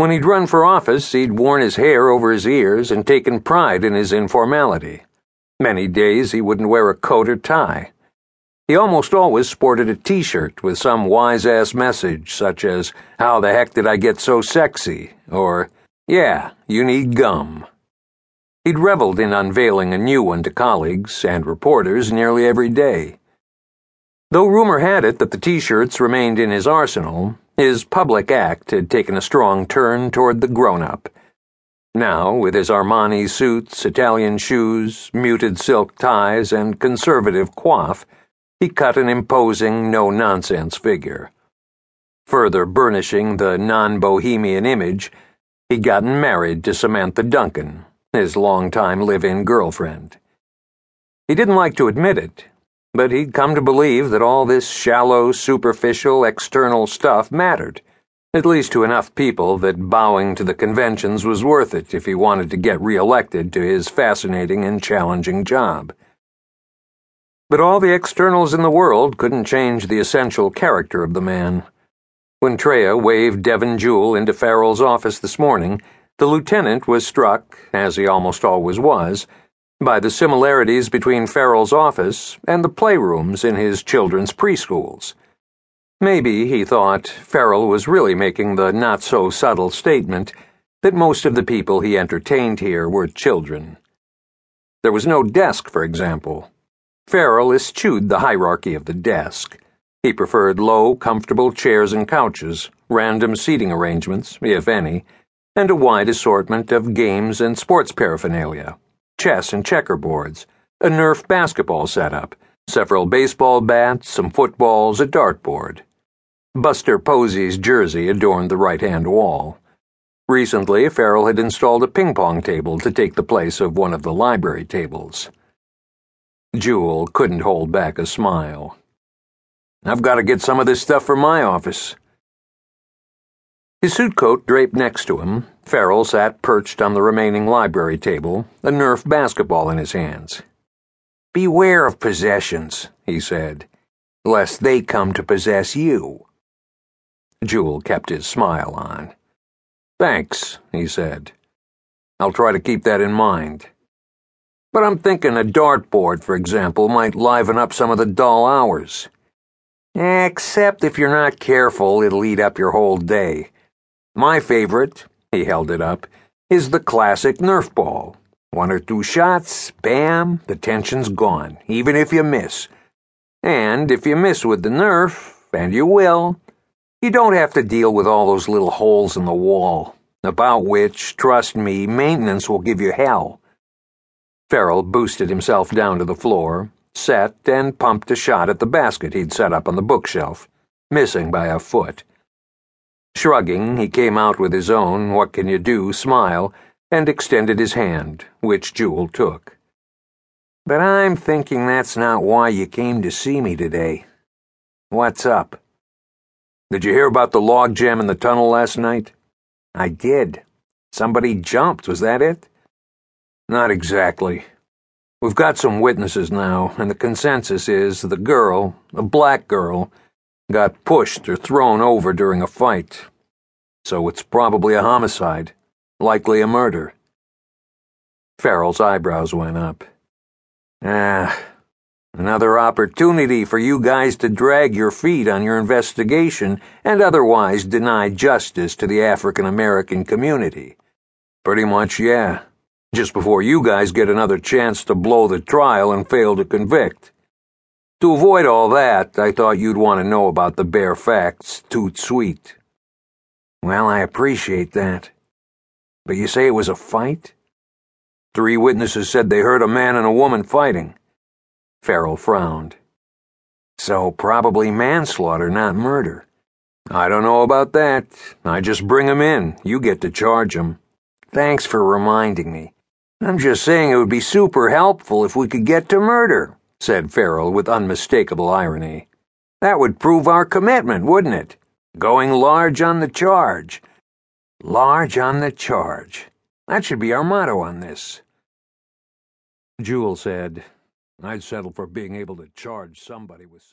When he'd run for office, he'd worn his hair over his ears and taken pride in his informality. Many days he wouldn't wear a coat or tie. He almost always sported a t shirt with some wise ass message, such as, How the heck did I get so sexy? or, Yeah, you need gum. He'd reveled in unveiling a new one to colleagues and reporters nearly every day. Though rumor had it that the t shirts remained in his arsenal, his public act had taken a strong turn toward the grown up. Now, with his Armani suits, Italian shoes, muted silk ties, and conservative coif, he cut an imposing, no nonsense figure. Further burnishing the non bohemian image, he'd gotten married to Samantha Duncan, his longtime live in girlfriend. He didn't like to admit it, but he'd come to believe that all this shallow, superficial, external stuff mattered, at least to enough people that bowing to the conventions was worth it if he wanted to get re-elected to his fascinating and challenging job. But all the externals in the world couldn't change the essential character of the man. When Treya waved Devin Juhle into Farrell's office this morning, the lieutenant was struck, as he almost always was, by the similarities between Farrell's office and the playrooms in his children's preschools. Maybe, he thought, Farrell was really making the not so subtle statement that most of the people he entertained here were children. There was no desk, for example Farrell eschewed the hierarchy of the desk. He preferred low, comfortable chairs and couches, random seating arrangements, if any, and a wide assortment of games and sports paraphernalia chess and checkerboards, a Nerf basketball setup, several baseball bats, some footballs, a dartboard. Buster Posey's jersey adorned the right hand wall. Recently, Farrell had installed a ping pong table to take the place of one of the library tables. Juhle couldn't hold back a smile. I've got to get some of this stuff for my office. His suit coat draped next to him, Farrell sat perched on the remaining library table, a Nerf basketball in his hands. Beware of possessions, he said, lest they come to possess you. Juhle kept his smile on. Thanks, he said. I'll try to keep that in mind. But I'm thinking a dartboard, for example, might liven up some of the dull hours. Except if you're not careful, it'll eat up your whole day. My favorite, he held it up, is the classic Nerf ball. One or two shots, bam, the tension's gone, even if you miss. And if you miss with the Nerf, and you will, you don't have to deal with all those little holes in the wall, about which, trust me, maintenance will give you hell. Farrell boosted himself down to the floor, set, and pumped a shot at the basket he'd set up on the bookshelf, missing by a foot. Shrugging, he came out with his own what can you do smile and extended his hand, which Juhle took. But I'm thinking that's not why you came to see me today. What's up? Did you hear about the log jam in the tunnel last night? I did. Somebody jumped, was that it? Not exactly. We've got some witnesses now, and the consensus is the girl, a black girl, got pushed or thrown over during a fight. So it's probably a homicide, likely a murder. Farrell's eyebrows went up. Ah, another opportunity for you guys to drag your feet on your investigation and otherwise deny justice to the African American community. Pretty much, yeah just before you guys get another chance to blow the trial and fail to convict. To avoid all that, I thought you'd want to know about the bare facts, toot sweet. Well, I appreciate that. But you say it was a fight? Three witnesses said they heard a man and a woman fighting. Farrell frowned. So probably manslaughter, not murder. I don't know about that. I just bring 'em in. You get to charge 'em. Thanks for reminding me. I'm just saying it would be super helpful if we could get to murder, said Farrell with unmistakable irony. That would prove our commitment, wouldn't it? Going large on the charge. Large on the charge. That should be our motto on this. Juhle said, I'd settle for being able to charge somebody with.